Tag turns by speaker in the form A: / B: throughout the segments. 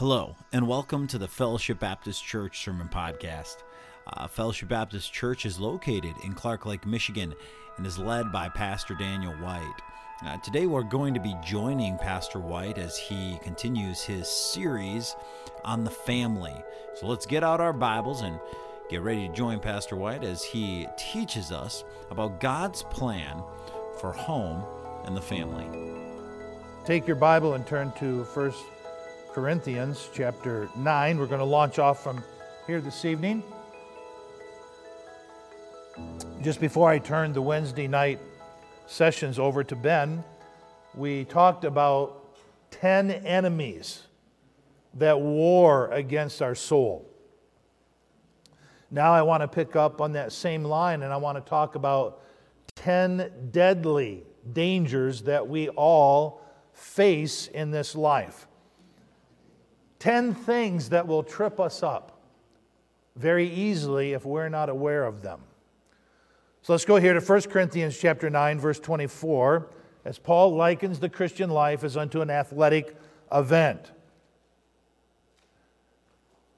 A: Hello, and welcome to the Fellowship Baptist Church Sermon Podcast. Uh, Fellowship Baptist Church is located in Clark Lake, Michigan, and is led by Pastor Daniel White. Uh, today, we're going to be joining Pastor White as he continues his series on the family. So let's get out our Bibles and get ready to join Pastor White as he teaches us about God's plan for home and the family.
B: Take your Bible and turn to First Corinthians chapter 9. We're going to launch off from here this evening. Just before I turned the Wednesday night sessions over to Ben, we talked about 10 enemies that war against our soul. Now I want to pick up on that same line and I want to talk about 10 deadly dangers that we all face in this life. 10 things that will trip us up very easily if we're not aware of them. So let's go here to 1 Corinthians chapter 9 verse 24 as Paul likens the Christian life as unto an athletic event.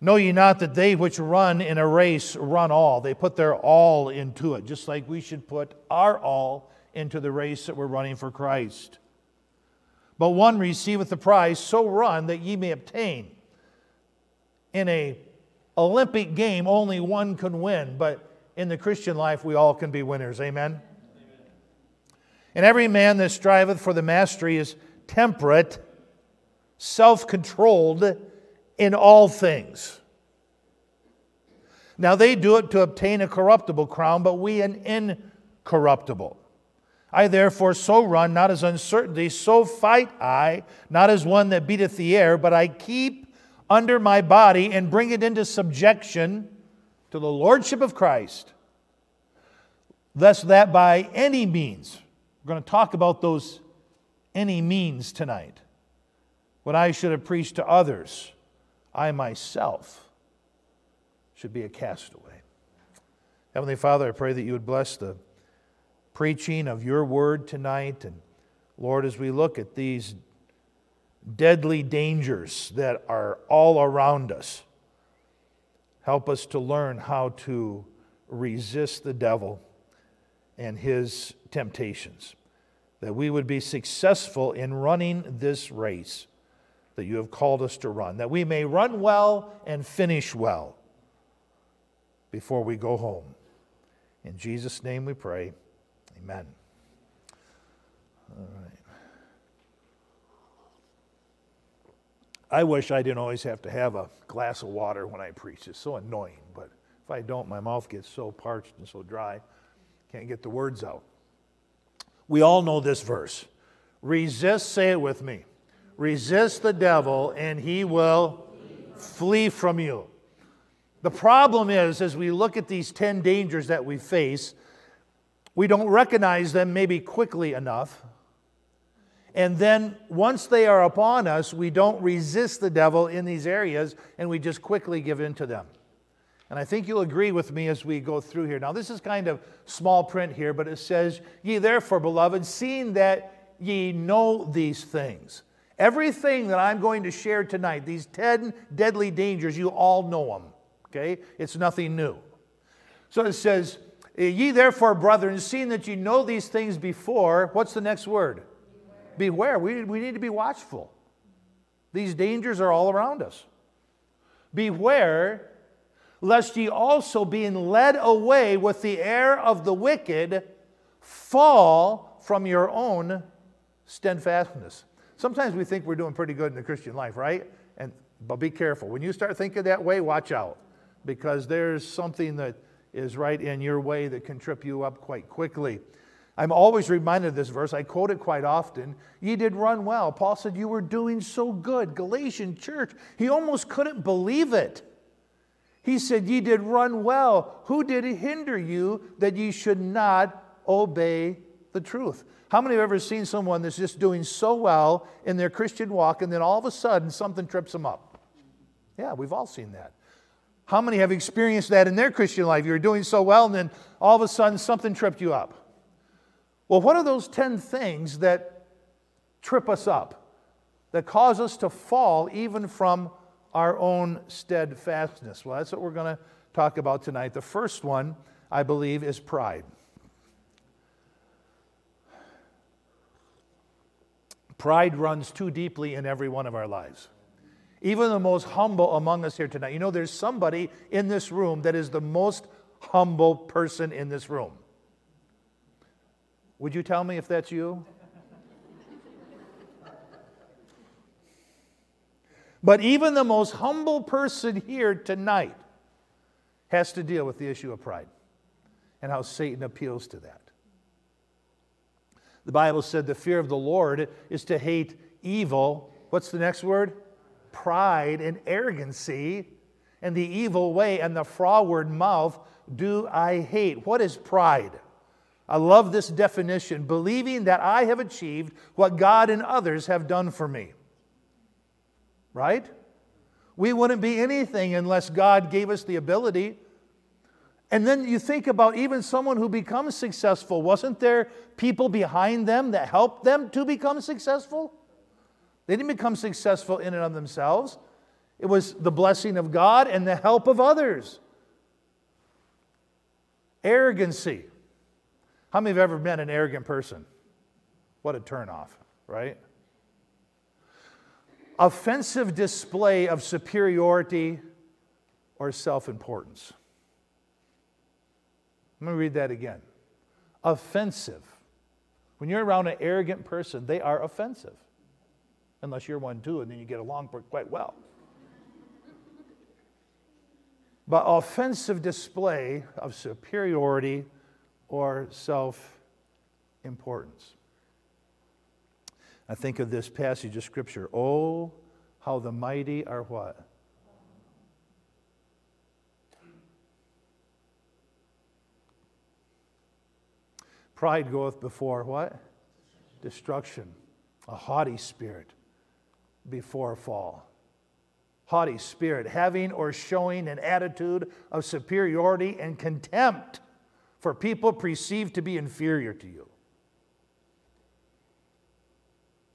B: Know ye not that they which run in a race run all? They put their all into it, just like we should put our all into the race that we're running for Christ. But one receiveth the prize, so run that ye may obtain. In a Olympic game, only one can win, but in the Christian life, we all can be winners. Amen? Amen. And every man that striveth for the mastery is temperate, self controlled in all things. Now they do it to obtain a corruptible crown, but we an incorruptible. I therefore so run, not as uncertainty, so fight I, not as one that beateth the air, but I keep under my body and bring it into subjection to the lordship of Christ, Thus, that by any means, we're going to talk about those any means tonight, what I should have preached to others, I myself should be a castaway. Heavenly Father, I pray that you would bless the preaching of your word tonight. And Lord, as we look at these deadly dangers that are all around us, help us to learn how to resist the devil and his temptations, that we would be successful in running this race that you have called us to run, that we may run well and finish well before we go home. In Jesus' name we pray. Amen. All right. I wish I didn't always have to have a glass of water when I preach. It's so annoying, but if I don't, my mouth gets so parched and so dry, can't get the words out. We all know this verse. Resist, say it with me. Resist the devil, and he will flee from you. The problem is, as we look at these 10 dangers that we face, we don't recognize them maybe quickly enough. And then once they are upon us, we don't resist the devil in these areas and we just quickly give in to them. And I think you'll agree with me as we go through here. Now, this is kind of small print here, but it says, Ye therefore, beloved, seeing that ye know these things. Everything that I'm going to share tonight, these 10 deadly dangers, you all know them. Okay? It's nothing new. So it says, Eh, ye therefore, brethren, seeing that you know these things before, what's the next word? Beware. Beware. We, we need to be watchful. These dangers are all around us. Beware, lest ye also, being led away with the air of the wicked, fall from your own steadfastness. Sometimes we think we're doing pretty good in the Christian life, right? And, but be careful. When you start thinking that way, watch out because there's something that is right in your way that can trip you up quite quickly. I'm always reminded of this verse. I quote it quite often. Ye did run well. Paul said, You were doing so good. Galatian church, he almost couldn't believe it. He said, Ye did run well. Who did hinder you that ye should not obey the truth? How many have ever seen someone that's just doing so well in their Christian walk and then all of a sudden something trips them up? Yeah, we've all seen that. How many have experienced that in their Christian life? You were doing so well, and then all of a sudden something tripped you up. Well, what are those 10 things that trip us up, that cause us to fall even from our own steadfastness. Well, that's what we're going to talk about tonight. The first one, I believe, is pride. Pride runs too deeply in every one of our lives. Even the most humble among us here tonight. You know, there's somebody in this room that is the most humble person in this room. Would you tell me if that's you? But even the most humble person here tonight has to deal with the issue of pride and how Satan appeals to that. The Bible said the fear of the Lord is to hate evil. What's the next word? Pride and arrogancy and the evil way and the froward mouth do I hate. What is pride? I love this definition believing that I have achieved what God and others have done for me. Right? We wouldn't be anything unless God gave us the ability. And then you think about even someone who becomes successful. Wasn't there people behind them that helped them to become successful? They didn't become successful in and of themselves. It was the blessing of God and the help of others. Arrogancy. How many have ever met an arrogant person? What a turnoff, right? Offensive display of superiority or self importance. Let me read that again. Offensive. When you're around an arrogant person, they are offensive. Unless you're one too, and then you get along quite well. But offensive display of superiority or self importance. I think of this passage of Scripture. Oh, how the mighty are what? Pride goeth before what? Destruction. A haughty spirit before fall. Haughty spirit, having or showing an attitude of superiority and contempt for people perceived to be inferior to you.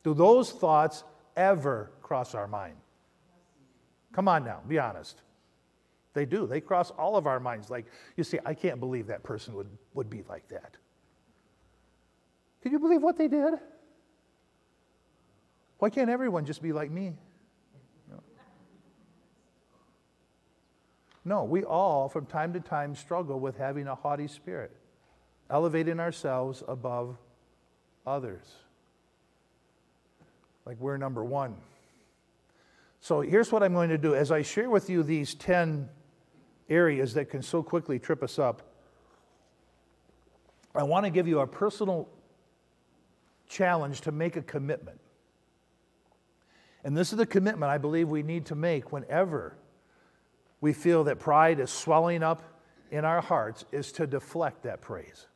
B: Do those thoughts ever cross our mind? Come on now, be honest. They do. They cross all of our minds. Like, you see, I can't believe that person would, would be like that. Can you believe what they did? Why can't everyone just be like me? No, we all, from time to time, struggle with having a haughty spirit, elevating ourselves above others. Like we're number one. So here's what I'm going to do. As I share with you these 10 areas that can so quickly trip us up, I want to give you a personal challenge to make a commitment. And this is the commitment I believe we need to make whenever we feel that pride is swelling up in our hearts is to deflect that praise.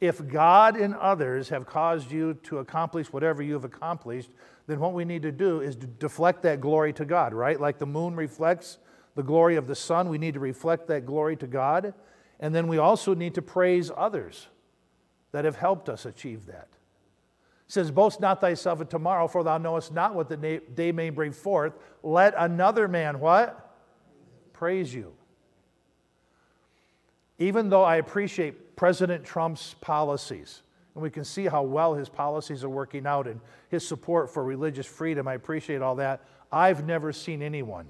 B: If God and others have caused you to accomplish whatever you have accomplished, then what we need to do is to deflect that glory to God, right? Like the moon reflects the glory of the sun, we need to reflect that glory to God. And then we also need to praise others that have helped us achieve that. Says, Boast not thyself of tomorrow, for thou knowest not what the day may bring forth. Let another man what? praise you. Even though I appreciate President Trump's policies, and we can see how well his policies are working out and his support for religious freedom, I appreciate all that. I've never seen anyone.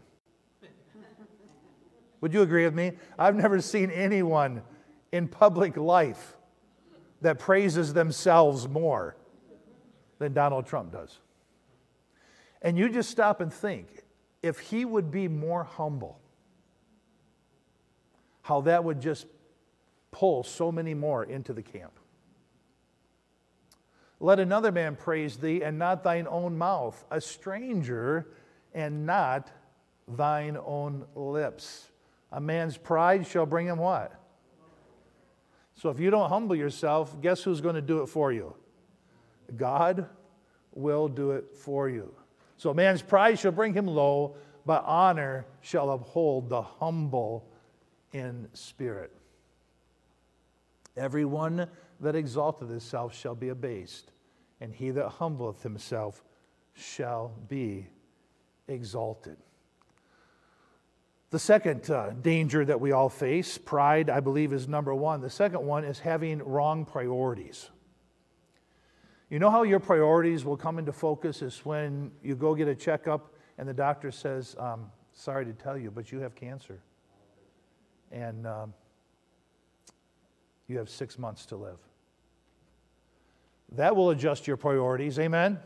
B: Would you agree with me? I've never seen anyone in public life that praises themselves more than Donald Trump does. And you just stop and think if he would be more humble, how that would just pull so many more into the camp. Let another man praise thee, and not thine own mouth, a stranger, and not thine own lips. A man's pride shall bring him what? So if you don't humble yourself, guess who's going to do it for you? God will do it for you. So man's pride shall bring him low, but honor shall uphold the humble in spirit. Everyone that exalteth himself shall be abased, and he that humbleth himself shall be exalted. The second uh, danger that we all face, pride, I believe, is number one. The second one is having wrong priorities. You know how your priorities will come into focus is when you go get a checkup and the doctor says, um, Sorry to tell you, but you have cancer. And um, you have six months to live. That will adjust your priorities. Amen?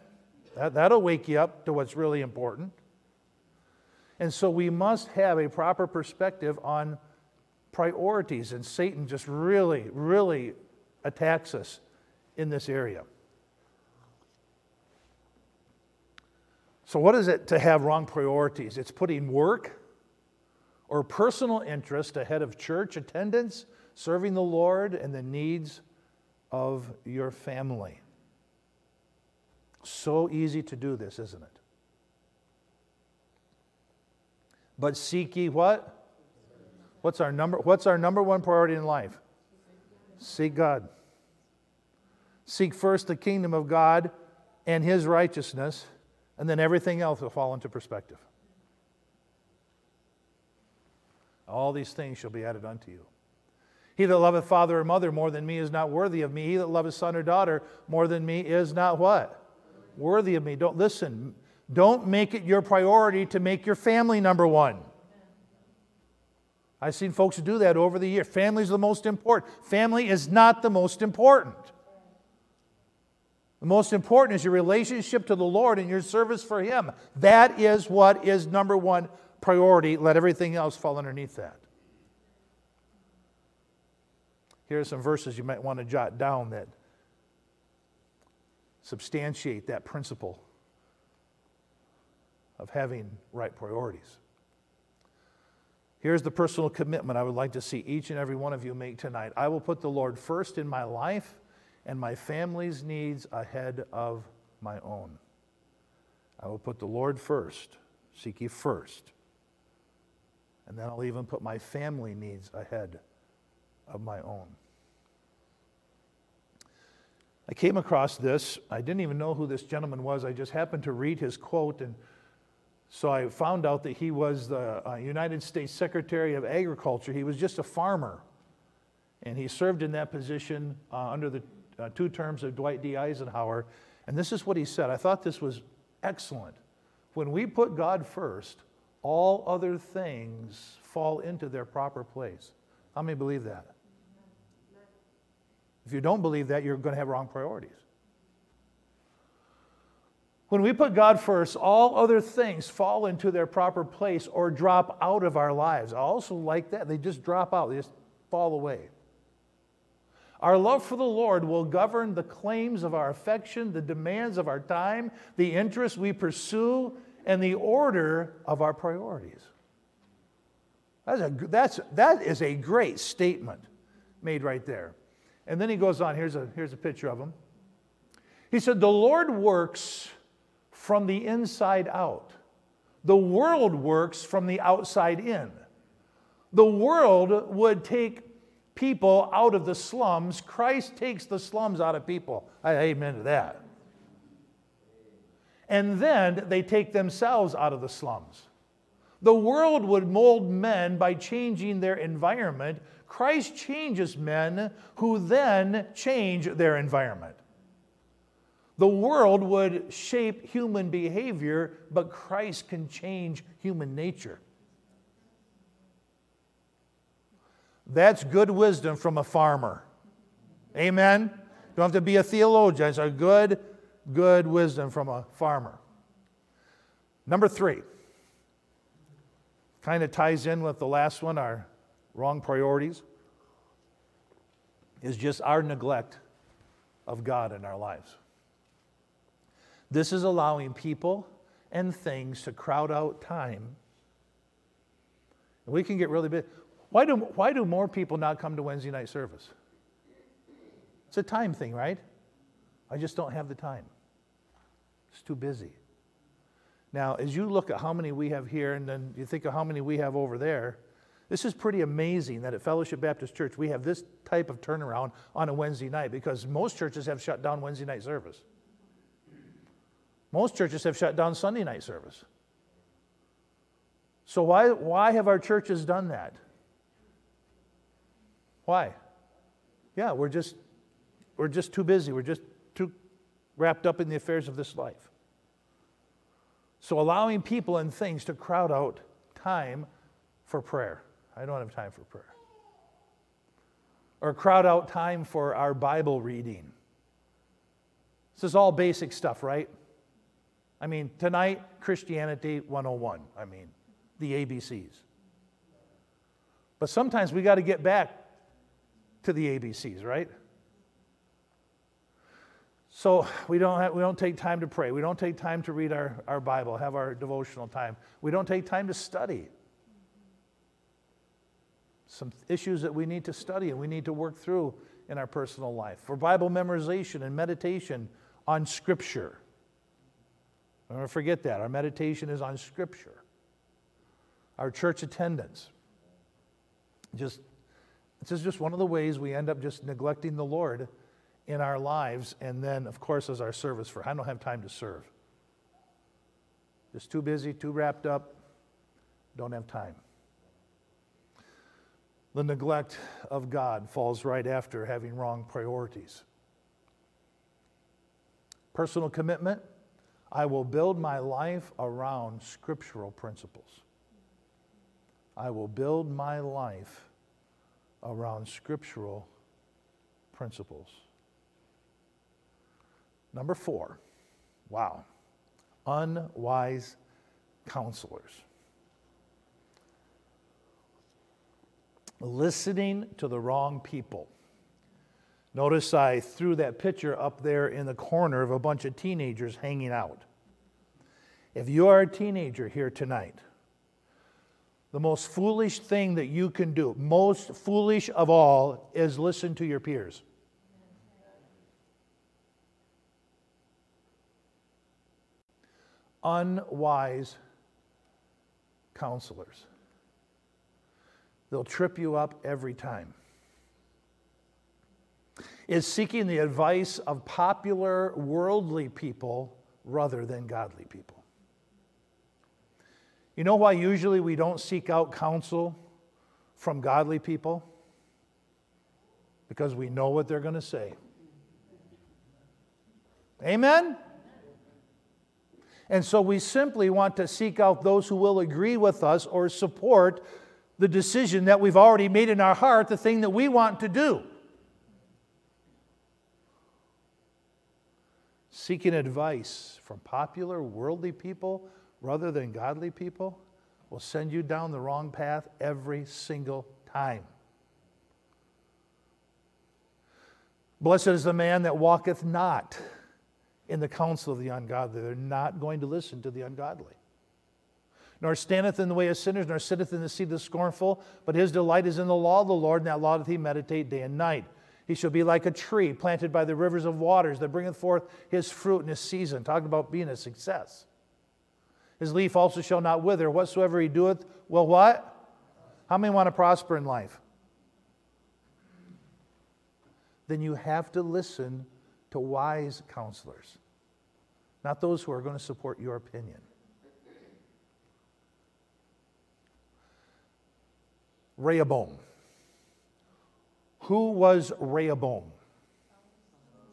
B: That, that'll wake you up to what's really important. And so we must have a proper perspective on priorities. And Satan just really, really attacks us in this area. So, what is it to have wrong priorities? It's putting work or personal interest ahead of church attendance, serving the Lord, and the needs of your family. So easy to do this, isn't it? But seek ye what? What's our number, what's our number one priority in life? Seek God. Seek first the kingdom of God and his righteousness, and then everything else will fall into perspective. All these things shall be added unto you. He that loveth father or mother more than me is not worthy of me. He that loveth son or daughter more than me is not what? Worthy of me. Don't listen. Don't make it your priority to make your family number one. I've seen folks do that over the years. Family is the most important. Family is not the most important. The most important is your relationship to the Lord and your service for Him. That is what is number one priority. Let everything else fall underneath that. Here are some verses you might want to jot down that substantiate that principle of having right priorities. Here's the personal commitment I would like to see each and every one of you make tonight. I will put the Lord first in my life and my family's needs ahead of my own. I will put the Lord first, seek ye first. And then I'll even put my family needs ahead of my own. I came across this. I didn't even know who this gentleman was. I just happened to read his quote and so I found out that he was the uh, United States Secretary of Agriculture. He was just a farmer. And he served in that position uh, under the uh, two terms of Dwight D. Eisenhower. And this is what he said. I thought this was excellent. When we put God first, all other things fall into their proper place. How many believe that? If you don't believe that, you're going to have wrong priorities. When we put God first, all other things fall into their proper place or drop out of our lives. I also like that. They just drop out, they just fall away. Our love for the Lord will govern the claims of our affection, the demands of our time, the interests we pursue, and the order of our priorities. That's a, that's, that is a great statement made right there. And then he goes on. Here's a, here's a picture of him. He said, The Lord works from the inside out. The world works from the outside in. The world would take people out of the slums. Christ takes the slums out of people. I amen to that. And then they take themselves out of the slums. The world would mold men by changing their environment. Christ changes men who then change their environment. The world would shape human behavior, but Christ can change human nature. That's good wisdom from a farmer. Amen? You don't have to be a theologian. It's a good, good wisdom from a farmer. Number three kind of ties in with the last one, our wrong priorities, is just our neglect of God in our lives. This is allowing people and things to crowd out time. And we can get really big. Why do, why do more people not come to Wednesday night service? It's a time thing, right? I just don't have the time. It's too busy. Now, as you look at how many we have here and then you think of how many we have over there, this is pretty amazing that at Fellowship Baptist Church we have this type of turnaround on a Wednesday night because most churches have shut down Wednesday night service. Most churches have shut down Sunday night service. So, why, why have our churches done that? Why? Yeah, we're just, we're just too busy. We're just too wrapped up in the affairs of this life. So, allowing people and things to crowd out time for prayer. I don't have time for prayer. Or crowd out time for our Bible reading. This is all basic stuff, right? I mean, tonight, Christianity 101. I mean, the ABCs. But sometimes we got to get back to the ABCs, right? So we don't, have, we don't take time to pray. We don't take time to read our, our Bible, have our devotional time. We don't take time to study. Some issues that we need to study and we need to work through in our personal life. For Bible memorization and meditation on Scripture. Don't forget that. Our meditation is on Scripture. Our church attendance. Just, this is just one of the ways we end up just neglecting the Lord in our lives. And then, of course, as our service for, I don't have time to serve. Just too busy, too wrapped up, don't have time. The neglect of God falls right after having wrong priorities. Personal commitment I will build my life around scriptural principles. I will build my life around scriptural principles. Number four, wow, unwise counselors. Listening to the wrong people. Notice I threw that picture up there in the corner of a bunch of teenagers hanging out. If you are a teenager here tonight, the most foolish thing that you can do, most foolish of all, is listen to your peers. Unwise counselors. They'll trip you up every time is seeking the advice of popular worldly people rather than godly people. You know why usually we don't seek out counsel from godly people? Because we know what they're going to say. Amen? And so we simply want to seek out those who will agree with us or support the decision that we've already made in our heart, the thing that we want to do. seeking advice from popular worldly people rather than godly people will send you down the wrong path every single time. Blessed is the man that walketh not in the counsel of the ungodly. They're not going to listen to the ungodly. Nor standeth in the way of sinners, nor sitteth in the seat of the scornful, but his delight is in the law of the Lord, and that law doth he meditate day and night. He shall be like a tree planted by the rivers of waters that bringeth forth his fruit in his season. Talking about being a success. His leaf also shall not wither. Whatsoever he doeth, well, what? How many want to prosper in life? Then you have to listen to wise counselors, not those who are going to support your opinion. Rehoboam. Who was Rehoboam?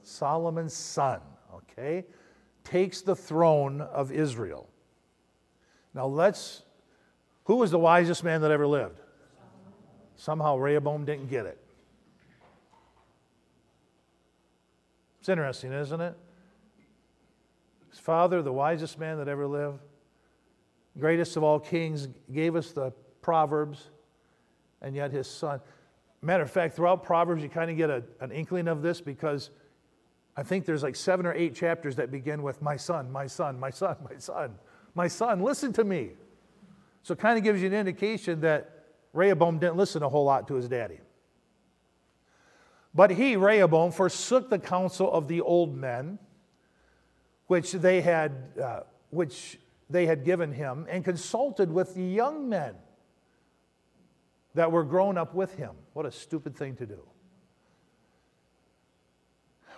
B: Solomon's son, okay? Takes the throne of Israel. Now let's, who was the wisest man that ever lived? Somehow Rehoboam didn't get it. It's interesting, isn't it? His father, the wisest man that ever lived, greatest of all kings, gave us the Proverbs, and yet his son. Matter of fact, throughout Proverbs, you kind of get a, an inkling of this because I think there's like seven or eight chapters that begin with, My son, my son, my son, my son, my son, listen to me. So it kind of gives you an indication that Rehoboam didn't listen a whole lot to his daddy. But he, Rehoboam, forsook the counsel of the old men, which they had, uh, which they had given him, and consulted with the young men that were grown up with him. What a stupid thing to do.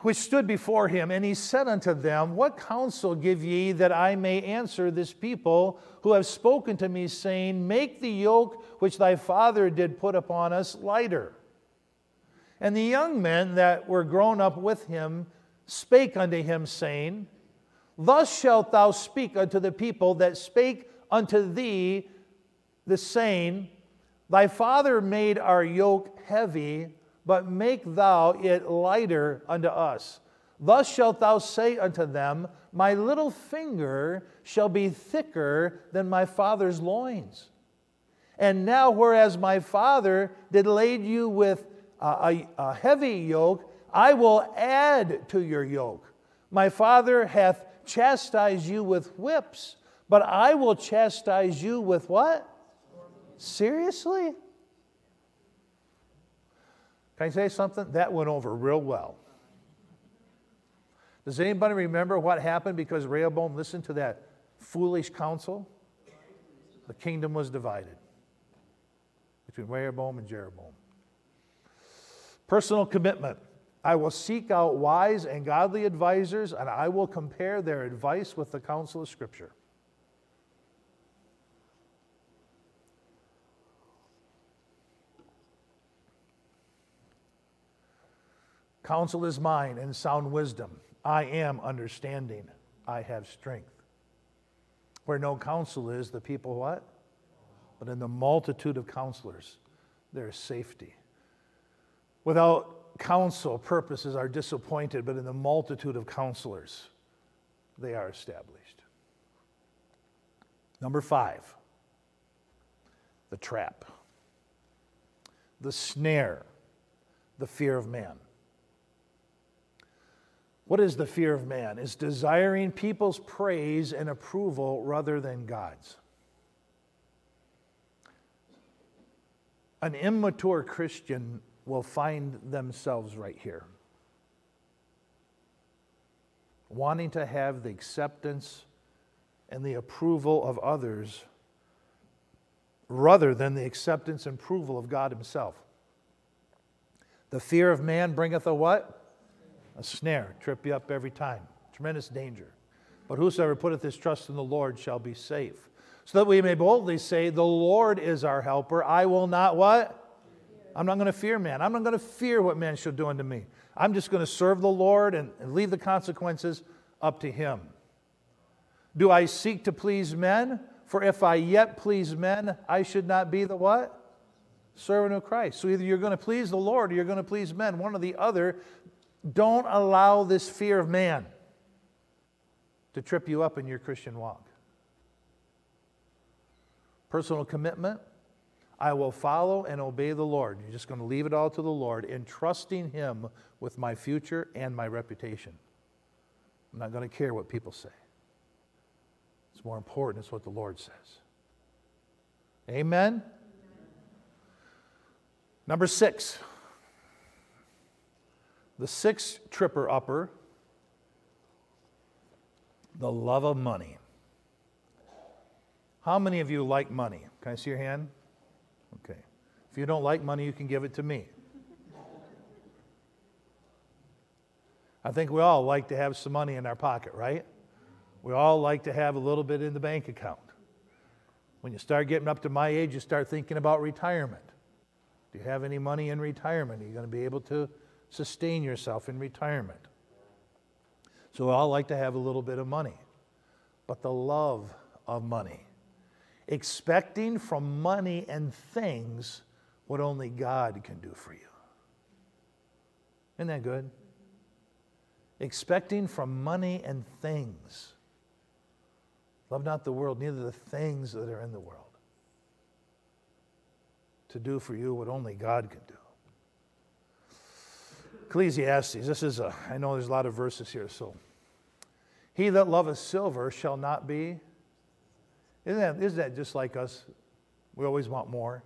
B: Which stood before him, and he said unto them, What counsel give ye that I may answer this people who have spoken to me, saying, Make the yoke which thy father did put upon us lighter? And the young men that were grown up with him spake unto him, saying, Thus shalt thou speak unto the people that spake unto thee the saying, Thy father made our yoke heavy, but make thou it lighter unto us. Thus shalt thou say unto them, My little finger shall be thicker than my father's loins. And now, whereas my father did lade you with a, a, a heavy yoke, I will add to your yoke. My father hath chastised you with whips, but I will chastise you with what? Seriously? Can I say something? That went over real well. Does anybody remember what happened because Rehoboam listened to that foolish counsel? The kingdom was divided between Rehoboam and Jeroboam. Personal commitment. I will seek out wise and godly advisors, and I will compare their advice with the counsel of Scripture. Counsel is mine and sound wisdom. I am understanding. I have strength. Where no counsel is, the people what? But in the multitude of counselors, there is safety. Without counsel, purposes are disappointed, but in the multitude of counselors, they are established. Number five, the trap, the snare, the fear of man. What is the fear of man? Is desiring people's praise and approval rather than God's. An immature Christian will find themselves right here. Wanting to have the acceptance and the approval of others rather than the acceptance and approval of God Himself. The fear of man bringeth a what? A snare, trip you up every time. Tremendous danger. But whosoever putteth his trust in the Lord shall be safe. So that we may boldly say, The Lord is our helper. I will not what? I'm not going to fear man. I'm not going to fear what man shall do unto me. I'm just going to serve the Lord and, and leave the consequences up to him. Do I seek to please men? For if I yet please men, I should not be the what? Servant of Christ. So either you're going to please the Lord or you're going to please men. One or the other don't allow this fear of man to trip you up in your Christian walk. Personal commitment I will follow and obey the Lord. You're just going to leave it all to the Lord, entrusting Him with my future and my reputation. I'm not going to care what people say. It's more important, it's what the Lord says. Amen? Number six. The sixth tripper upper, the love of money. How many of you like money? Can I see your hand? Okay. If you don't like money, you can give it to me. I think we all like to have some money in our pocket, right? We all like to have a little bit in the bank account. When you start getting up to my age, you start thinking about retirement. Do you have any money in retirement? Are you going to be able to sustain yourself in retirement. So we all like to have a little bit of money. But the love of money, expecting from money and things what only God can do for you. Isn't that good? Expecting from money and things. Love not the world, neither the things that are in the world. To do for you what only God can do. Ecclesiastes, this is a, I know there's a lot of verses here, so. He that loveth silver shall not be. Isn't that, isn't that just like us? We always want more.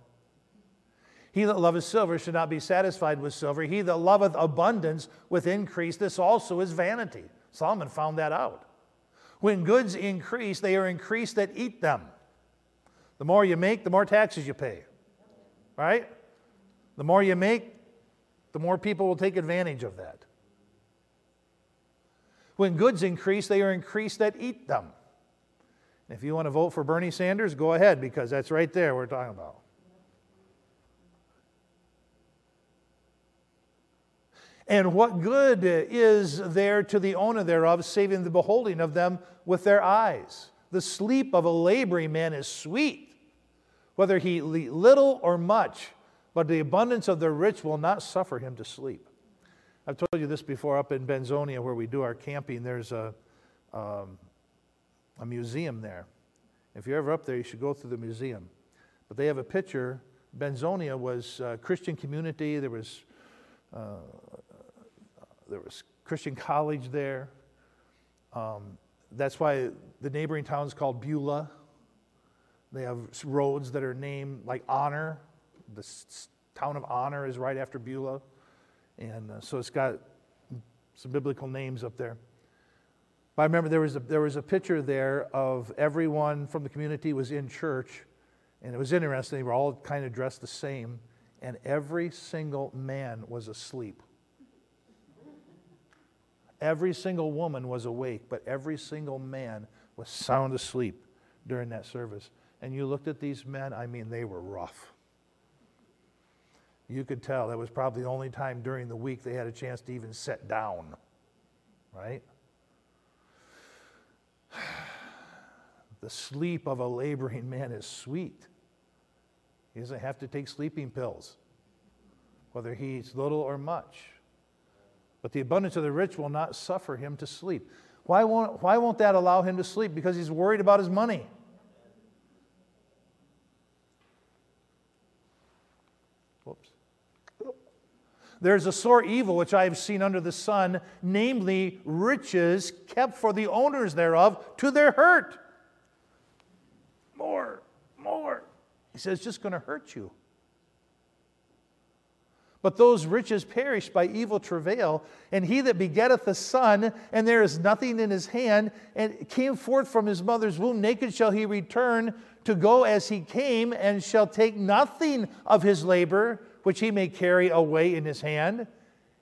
B: He that loveth silver should not be satisfied with silver. He that loveth abundance with increase, this also is vanity. Solomon found that out. When goods increase, they are increased that eat them. The more you make, the more taxes you pay. Right? The more you make, the more people will take advantage of that. When goods increase, they are increased that eat them. If you want to vote for Bernie Sanders, go ahead because that's right there we're talking about. And what good is there to the owner thereof, saving the beholding of them with their eyes? The sleep of a laboring man is sweet, whether he eat little or much, but the abundance of the rich will not suffer him to sleep. I've told you this before up in Benzonia where we do our camping, there's a, um, a museum there. If you're ever up there, you should go through the museum. But they have a picture. Benzonia was a Christian community. There was uh, there was Christian college there. Um, that's why the neighboring town is called Beulah. They have roads that are named like Honor. The town of Honor is right after Beulah. And uh, so it's got some biblical names up there. But I remember there was, a, there was a picture there of everyone from the community was in church. And it was interesting. They were all kind of dressed the same. And every single man was asleep. Every single woman was awake, but every single man was sound asleep during that service. And you looked at these men, I mean, they were rough. You could tell that was probably the only time during the week they had a chance to even sit down, right? The sleep of a laboring man is sweet. He doesn't have to take sleeping pills, whether he eats little or much. But the abundance of the rich will not suffer him to sleep. Why won't, why won't that allow him to sleep? Because he's worried about his money. There's a sore evil which I have seen under the sun, namely riches kept for the owners thereof to their hurt. More, more. He says, just going to hurt you. But those riches perish by evil travail, and he that begetteth a son, and there is nothing in his hand, and came forth from his mother's womb, naked shall he return to go as he came, and shall take nothing of his labor, which he may carry away in his hand.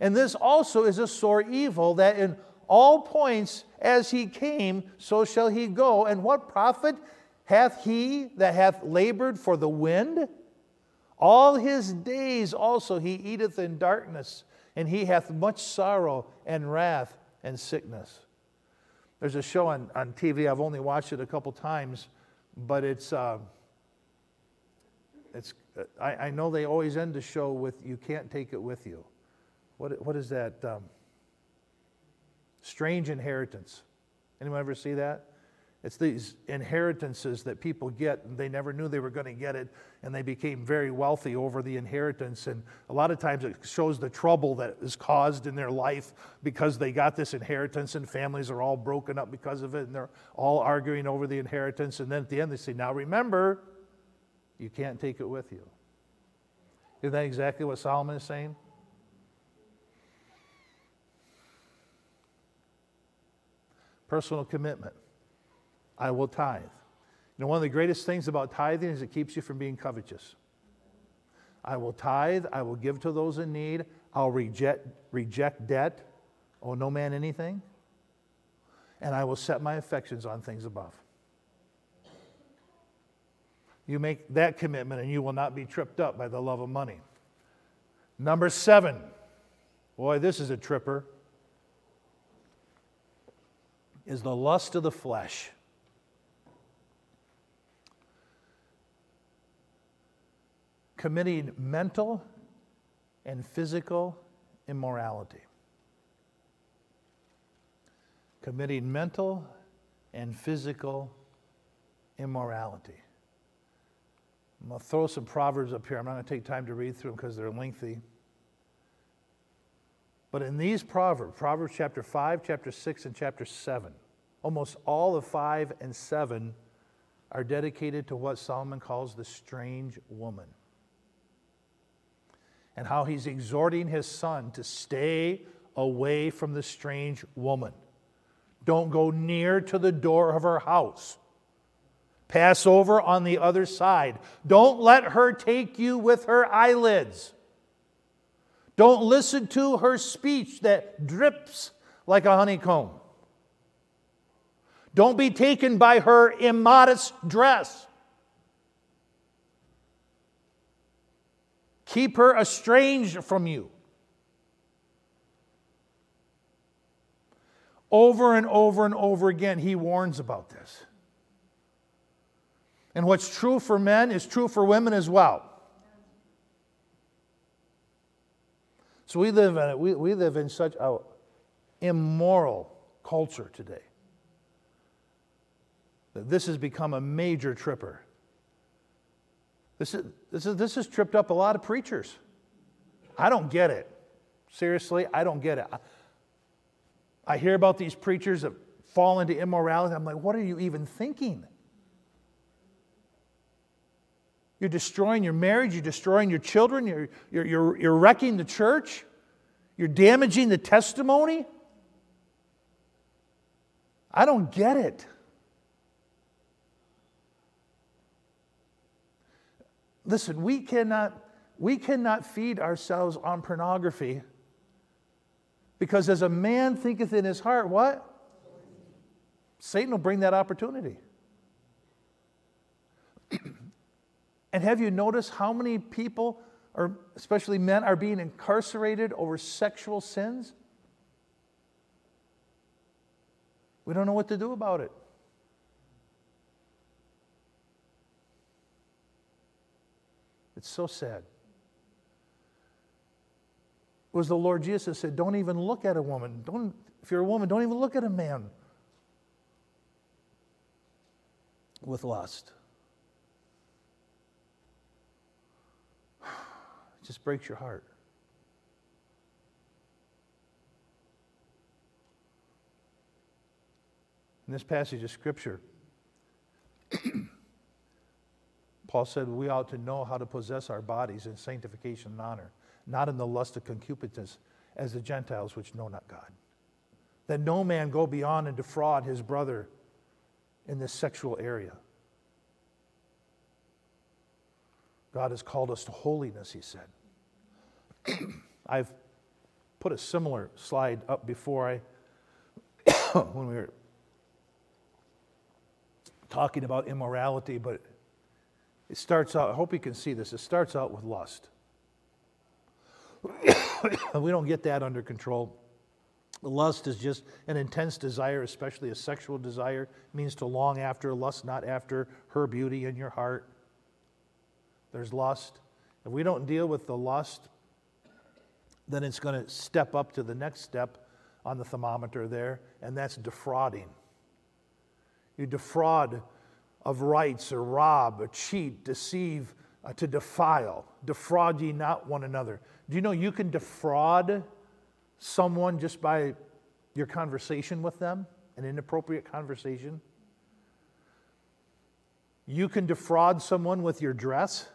B: And this also is a sore evil, that in all points as he came, so shall he go. And what profit hath he that hath labored for the wind? All his days also he eateth in darkness, and he hath much sorrow and wrath and sickness. There's a show on, on TV, I've only watched it a couple times, but it's, uh, it's I, I, know they always end the show with, You can't take it with you. What, what is that? Um, strange inheritance. Anyone ever see that? It's these inheritances that people get, and they never knew they were going to get it, and they became very wealthy over the inheritance. And a lot of times it shows the trouble that is caused in their life because they got this inheritance, and families are all broken up because of it, and they're all arguing over the inheritance. And then at the end, they say, Now remember, you can't take it with you. Isn't that exactly what Solomon is saying? Personal commitment. I will tithe. You know, one of the greatest things about tithing is it keeps you from being covetous. I will tithe, I will give to those in need, I'll reject, reject debt, owe no man anything, and I will set my affections on things above. You make that commitment and you will not be tripped up by the love of money. Number seven. Boy, this is a tripper. Is the lust of the flesh. committing mental and physical immorality. Committing mental and physical immorality. I'm going to throw some proverbs up here. I'm not going to take time to read through them because they're lengthy. But in these proverbs, Proverbs chapter 5, chapter 6, and chapter 7, almost all of 5 and 7 are dedicated to what Solomon calls the strange woman and how he's exhorting his son to stay away from the strange woman. Don't go near to the door of her house. Pass over on the other side. Don't let her take you with her eyelids. Don't listen to her speech that drips like a honeycomb. Don't be taken by her immodest dress. Keep her estranged from you. Over and over and over again, he warns about this. And what's true for men is true for women as well. So we live in, we, we live in such an immoral culture today that this has become a major tripper. This, is, this, is, this has tripped up a lot of preachers. I don't get it. Seriously, I don't get it. I, I hear about these preachers that fall into immorality. I'm like, what are you even thinking? You're destroying your marriage, you're destroying your children, you're, you're, you're, you're wrecking the church, you're damaging the testimony. I don't get it. Listen, we cannot, we cannot feed ourselves on pornography because as a man thinketh in his heart, what? Satan will bring that opportunity. And have you noticed how many people, or especially men, are being incarcerated over sexual sins? We don't know what to do about it. It's so sad. It was the Lord Jesus that said, Don't even look at a woman. Don't, if you're a woman, don't even look at a man with lust. Just breaks your heart. In this passage of Scripture, Paul said we ought to know how to possess our bodies in sanctification and honor, not in the lust of concupiscence as the Gentiles which know not God. That no man go beyond and defraud his brother in this sexual area. God has called us to holiness, he said. I've put a similar slide up before I, when we were talking about immorality, but it starts out, I hope you can see this, it starts out with lust. we don't get that under control. Lust is just an intense desire, especially a sexual desire. It means to long after, lust not after her beauty in your heart. There's lust. If we don't deal with the lust, then it's going to step up to the next step on the thermometer there, and that's defrauding. You defraud of rights, or rob, or cheat, deceive, uh, to defile. Defraud ye not one another. Do you know you can defraud someone just by your conversation with them, an inappropriate conversation? You can defraud someone with your dress.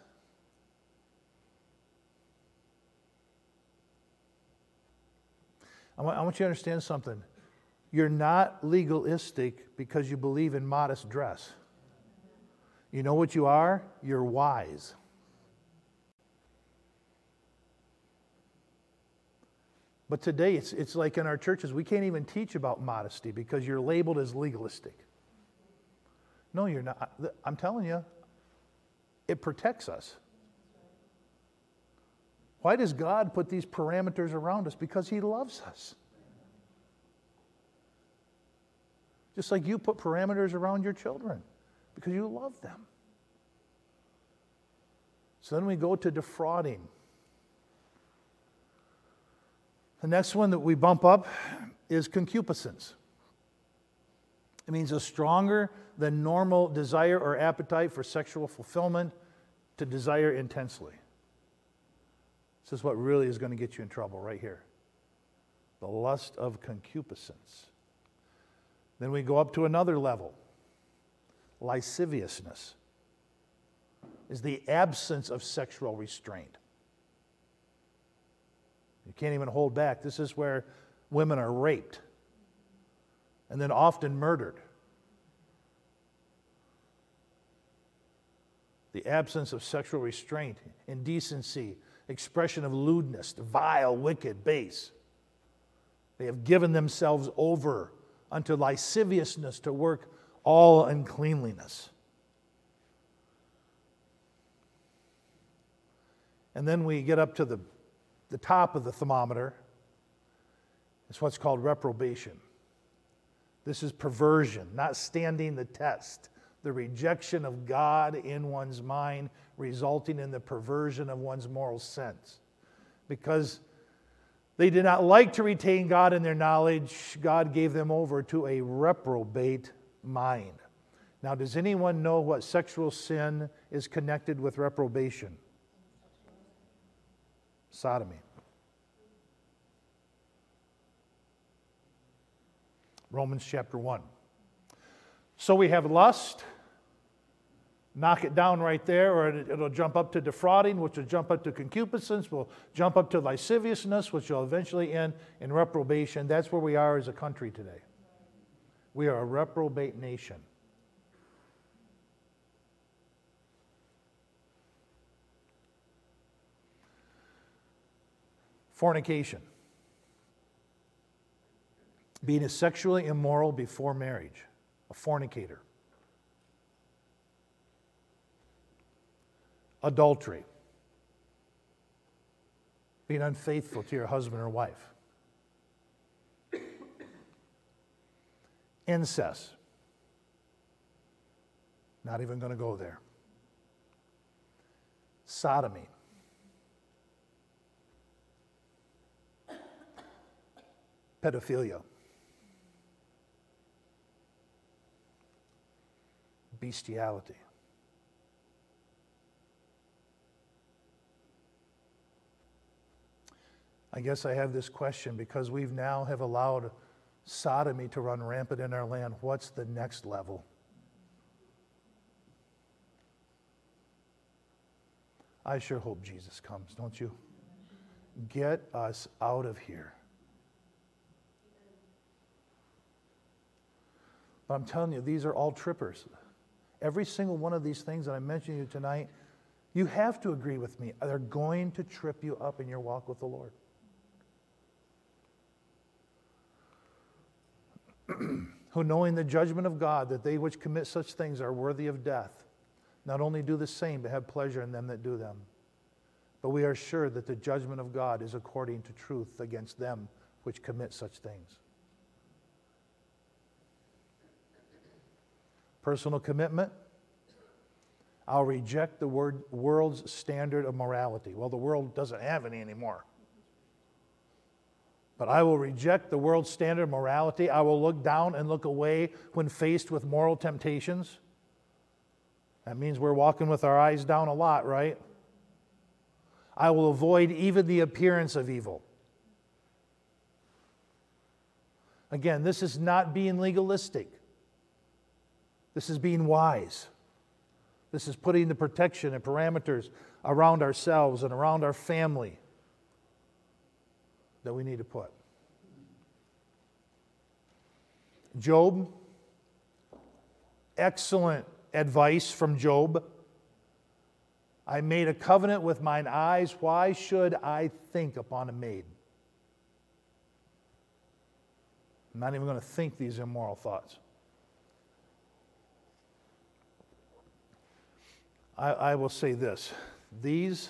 B: I want, you to understand something. You're not legalistic because you believe in modest dress. You know what you are? You're wise. But today, it's, it's like in our churches, we can't even teach about modesty because you're labeled as legalistic. No, you're not. I'm telling you, it protects us. Why does God put these parameters around us? Because He loves us. Just like you put parameters around your children because you love them. So then we go to defrauding. The next one that we bump up is concupiscence. It means a stronger than normal desire or appetite for sexual fulfillment to desire intensely. This is what really is going to get you in trouble right here the lust of concupiscence. Then we go up to another level lasciviousness is the absence of sexual restraint. You can't even hold back. This is where women are raped and then often murdered. The absence of sexual restraint, indecency, expression of lewdness, vile, wicked, base. They have given themselves over unto lasciviousness to work all uncleanliness. And then we get up to the, the top of the thermometer. It's what's called reprobation. This is perversion, not standing the test. The rejection of God in one's mind, resulting in the perversion of one's moral sense. Because they did not like to retain God in their knowledge, God gave them over to a reprobate mind. Now, does anyone know what sexual sin is connected with reprobation? Sodomy. Romans chapter 1. So we have lust, knock it down right there, or it'll jump up to defrauding, which will jump up to concupiscence, will jump up to lasciviousness, which will eventually end in reprobation. That's where we are as a country today. We are a reprobate nation. Fornication. Being sexually immoral before marriage, a fornicator. Adultery. Being unfaithful to your husband or wife. Incest. Not even going to go there. Sodomy. Pedophilia. Bestiality. I guess I have this question because we've now have allowed sodomy to run rampant in our land. What's the next level? I sure hope Jesus comes, don't you? Get us out of here. But I'm telling you, these are all trippers. Every single one of these things that I'm mentioning to you tonight, you have to agree with me. They're going to trip you up in your walk with the Lord. Who knowing the judgment of God, that they which commit such things are worthy of death, not only do the same, but have pleasure in them that do them. But we are sure that the judgment of God is according to truth against them which commit such things. Personal commitment. I'll reject the word, world's standard of morality. Well, the world doesn't have any anymore. But I will reject the world's standard of morality. I will look down and look away when faced with moral temptations. That means we're walking with our eyes down a lot, right? I will avoid even the appearance of evil. Again, this is not being legalistic. This is being wise. This is putting the protection and parameters around ourselves and around our family that we need to put. Job, excellent advice from Job. I made a covenant with mine eyes. Why should I think upon a maid? I'm not even going to think these immoral thoughts. I, I will say this these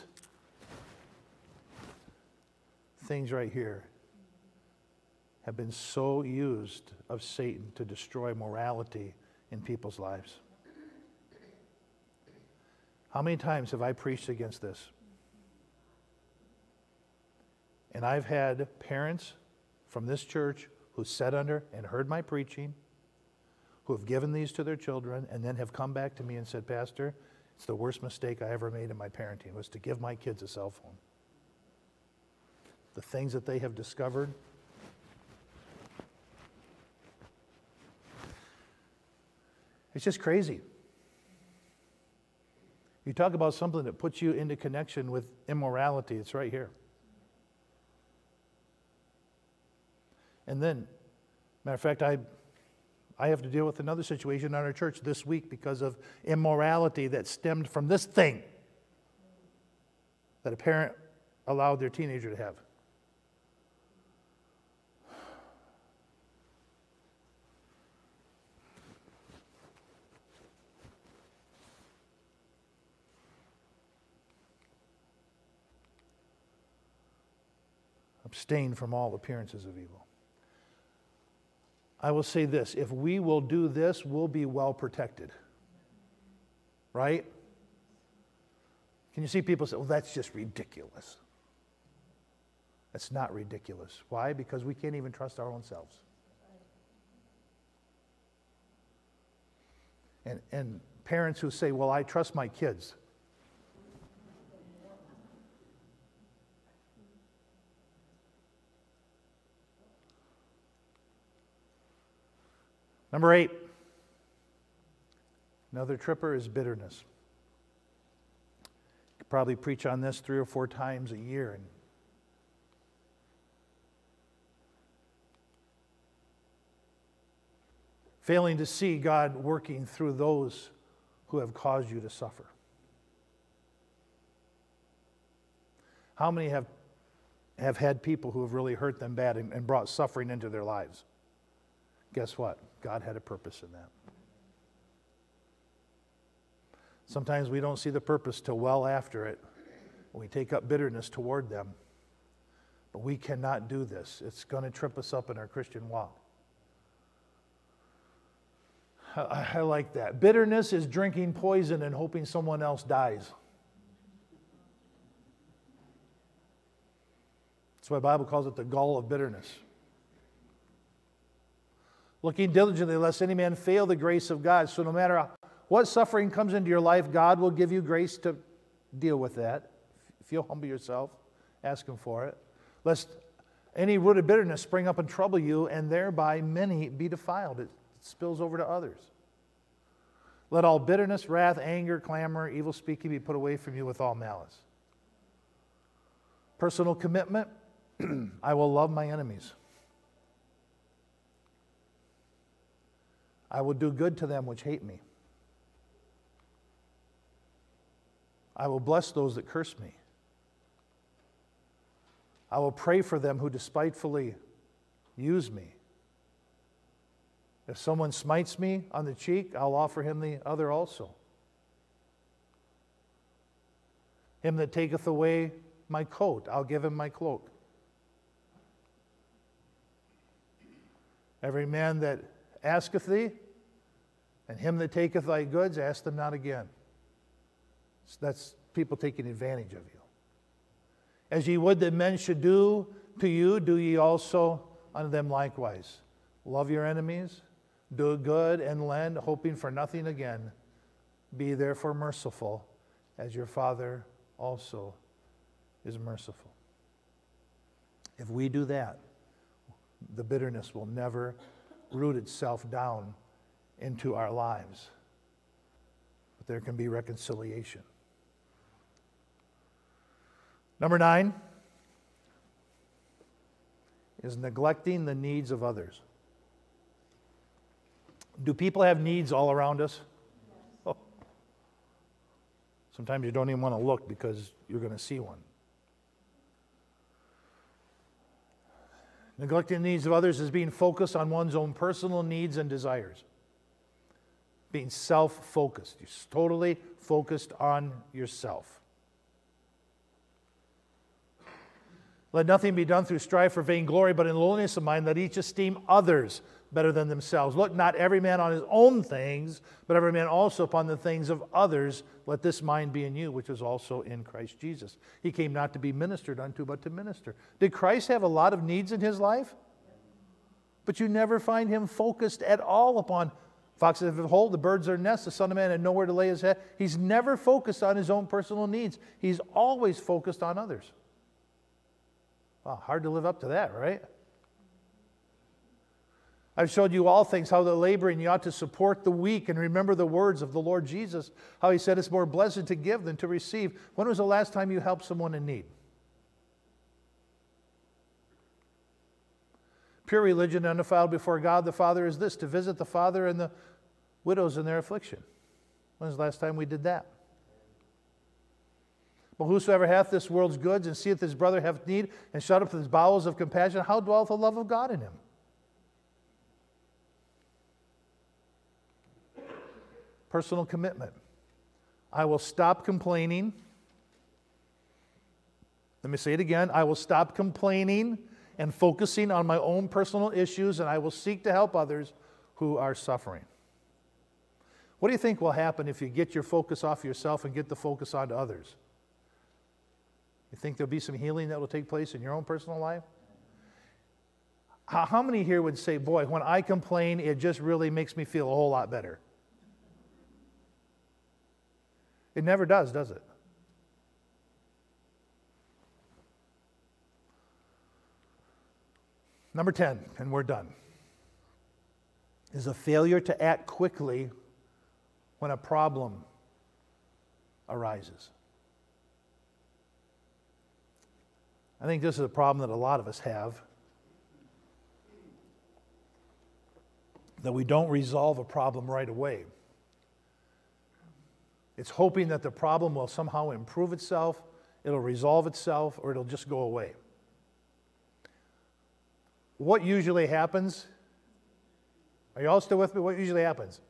B: things right here have been so used of Satan to destroy morality in people's lives. How many times have I preached against this? And I've had parents from this church who sat under and heard my preaching, who have given these to their children, and then have come back to me and said, Pastor, it's the worst mistake I ever made in my parenting was to give my kids a cell phone the things that they have discovered. It's just crazy. You talk about something that puts you into connection with immorality, it's right here. And then, matter of fact, I, I have to deal with another situation in our church this week because of immorality that stemmed from this thing that a parent allowed their teenager to have. Abstain from all appearances of evil. I will say this if we will do this, we'll be well protected. Right? Can you see people say, well, that's just ridiculous? That's not ridiculous. Why? Because we can't even trust our own selves. And, and parents who say, well, I trust my kids. Number eight, another tripper is bitterness. You Could probably preach on this three or four times a year and failing to see God working through those who have caused you to suffer. How many have, have had people who have really hurt them bad and, and brought suffering into their lives? Guess what? God had a purpose in that. Sometimes we don't see the purpose till well after it. We take up bitterness toward them. But we cannot do this. It's going to trip us up in our Christian walk. I, I like that. Bitterness is drinking poison and hoping someone else dies. That's why the Bible calls it the gall of bitterness. Looking diligently, lest any man fail the grace of God. So, no matter what suffering comes into your life, God will give you grace to deal with that. If you humble yourself, ask Him for it. Lest any root of bitterness spring up and trouble you, and thereby many be defiled. It spills over to others. Let all bitterness, wrath, anger, clamor, evil speaking be put away from you with all malice. Personal commitment I will love my enemies. I will do good to them which hate me. I will bless those that curse me. I will pray for them who despitefully use me. If someone smites me on the cheek, I'll offer him the other also. Him that taketh away my coat, I'll give him my cloak. Every man that asketh thee, and him that taketh thy goods, ask them not again. So that's people taking advantage of you. As ye would that men should do to you, do ye also unto them likewise. Love your enemies, do good and lend, hoping for nothing again. Be therefore merciful, as your Father also is merciful. If we do that, the bitterness will never root itself down into our lives. But there can be reconciliation. Number nine is neglecting the needs of others. Do people have needs all around us? Oh. Sometimes you don't even want to look because you're going to see one. Neglecting the needs of others is being focused on one's own personal needs and desires. Being self focused. You're totally focused on yourself. Let nothing be done through strife or vainglory, but in lowliness of mind, let each esteem others better than themselves. Look not every man on his own things, but every man also upon the things of others. Let this mind be in you, which is also in Christ Jesus. He came not to be ministered unto, but to minister. Did Christ have a lot of needs in his life? But you never find him focused at all upon foxes have a hole, the birds are nests, the Son of Man had nowhere to lay his head. He's never focused on his own personal needs. He's always focused on others. Wow, hard to live up to that, right? I've showed you all things, how the laboring you ought to support the weak and remember the words of the Lord Jesus, how he said it's more blessed to give than to receive. When was the last time you helped someone in need? Pure religion undefiled before God the Father is this to visit the Father and the widows in their affliction. When was the last time we did that? But whosoever hath this world's goods and seeth his brother have need and shut up his bowels of compassion, how dwelleth the love of God in him? Personal commitment. I will stop complaining Let me say it again. I will stop complaining and focusing on my own personal issues, and I will seek to help others who are suffering. What do you think will happen if you get your focus off yourself and get the focus onto others? You think there'll be some healing that will take place in your own personal life? How, how many here would say, Boy, when I complain, it just really makes me feel a whole lot better? It never does, does it? Number 10, and we're done, is a failure to act quickly when a problem arises. I think this is a problem that a lot of us have. That we don't resolve a problem right away. It's hoping that the problem will somehow improve itself, it'll resolve itself, or it'll just go away. What usually happens? Are you all still with me? What usually happens?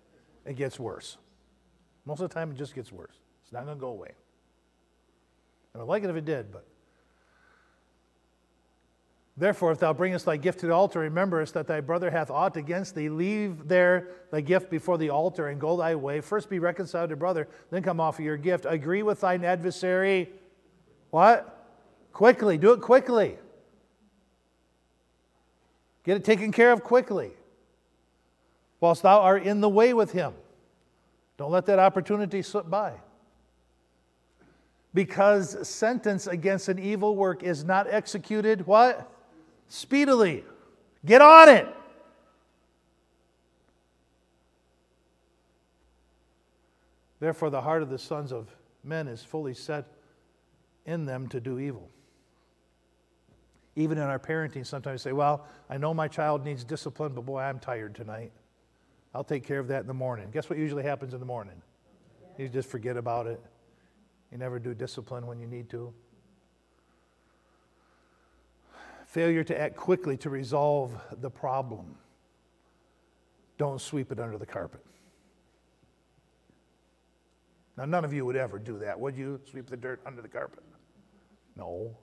B: It gets worse. Most of the time, it just gets worse. It's not going to go away. I would like it if it did, but Therefore, if thou bringest thy gift to the altar, rememberest that thy brother hath aught against thee. Leave there thy gift before the altar and go thy way. First be reconciled to brother, then come offer your gift. Agree with thine adversary. What? Quickly. Do it quickly. Get it taken care of quickly. Whilst thou art in the way with him. Don't let that opportunity slip by. Because sentence against an evil work is not executed, what? speedily. Get on it. Therefore, the heart of the sons of men is fully set in them to do evil. Even in our parenting, sometimes we say, Well, I know my child needs discipline, but boy, I'm tired tonight. I'll take care of that in the morning. Guess what usually happens in the morning? You just forget about it. You never do discipline when you need to failure to act quickly to resolve the problem. Don't sweep it under the carpet. Now, none of you would ever do that, would you? Sweep the dirt under the carpet? No.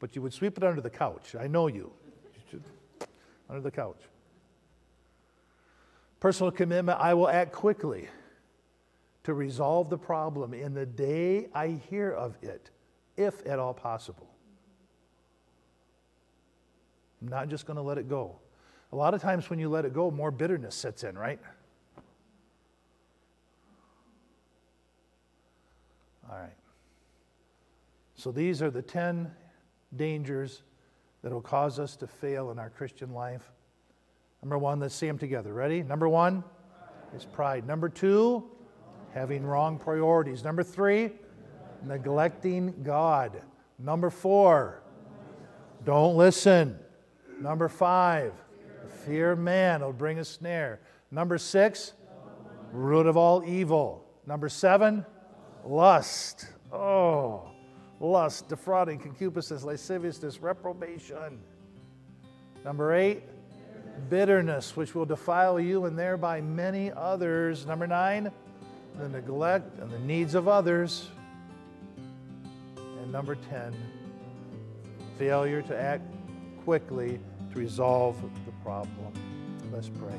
B: But you would sweep it under the couch. I know you. you under the couch. Personal commitment I will act quickly to resolve the problem in the day I hear of it, if at all possible. I'm not just going to let it go. A lot of times when you let it go, more bitterness sets in, right? All right. So these are the 10 dangers that will cause us to fail in our Christian life. Number one, let's see them together. Ready? Number one is pride. Number two, having wrong priorities. Number three, neglecting God. Number four, don't listen. Number five, fear man will bring a snare. Number six, root of all evil. Number seven, lust. Oh, lust, defrauding, concupiscence, lasciviousness, reprobation. Number eight, bitterness, which will defile you and thereby many others. Number nine, the neglect and the needs of others. And number 10, failure to act quickly to resolve the problem. Let's pray.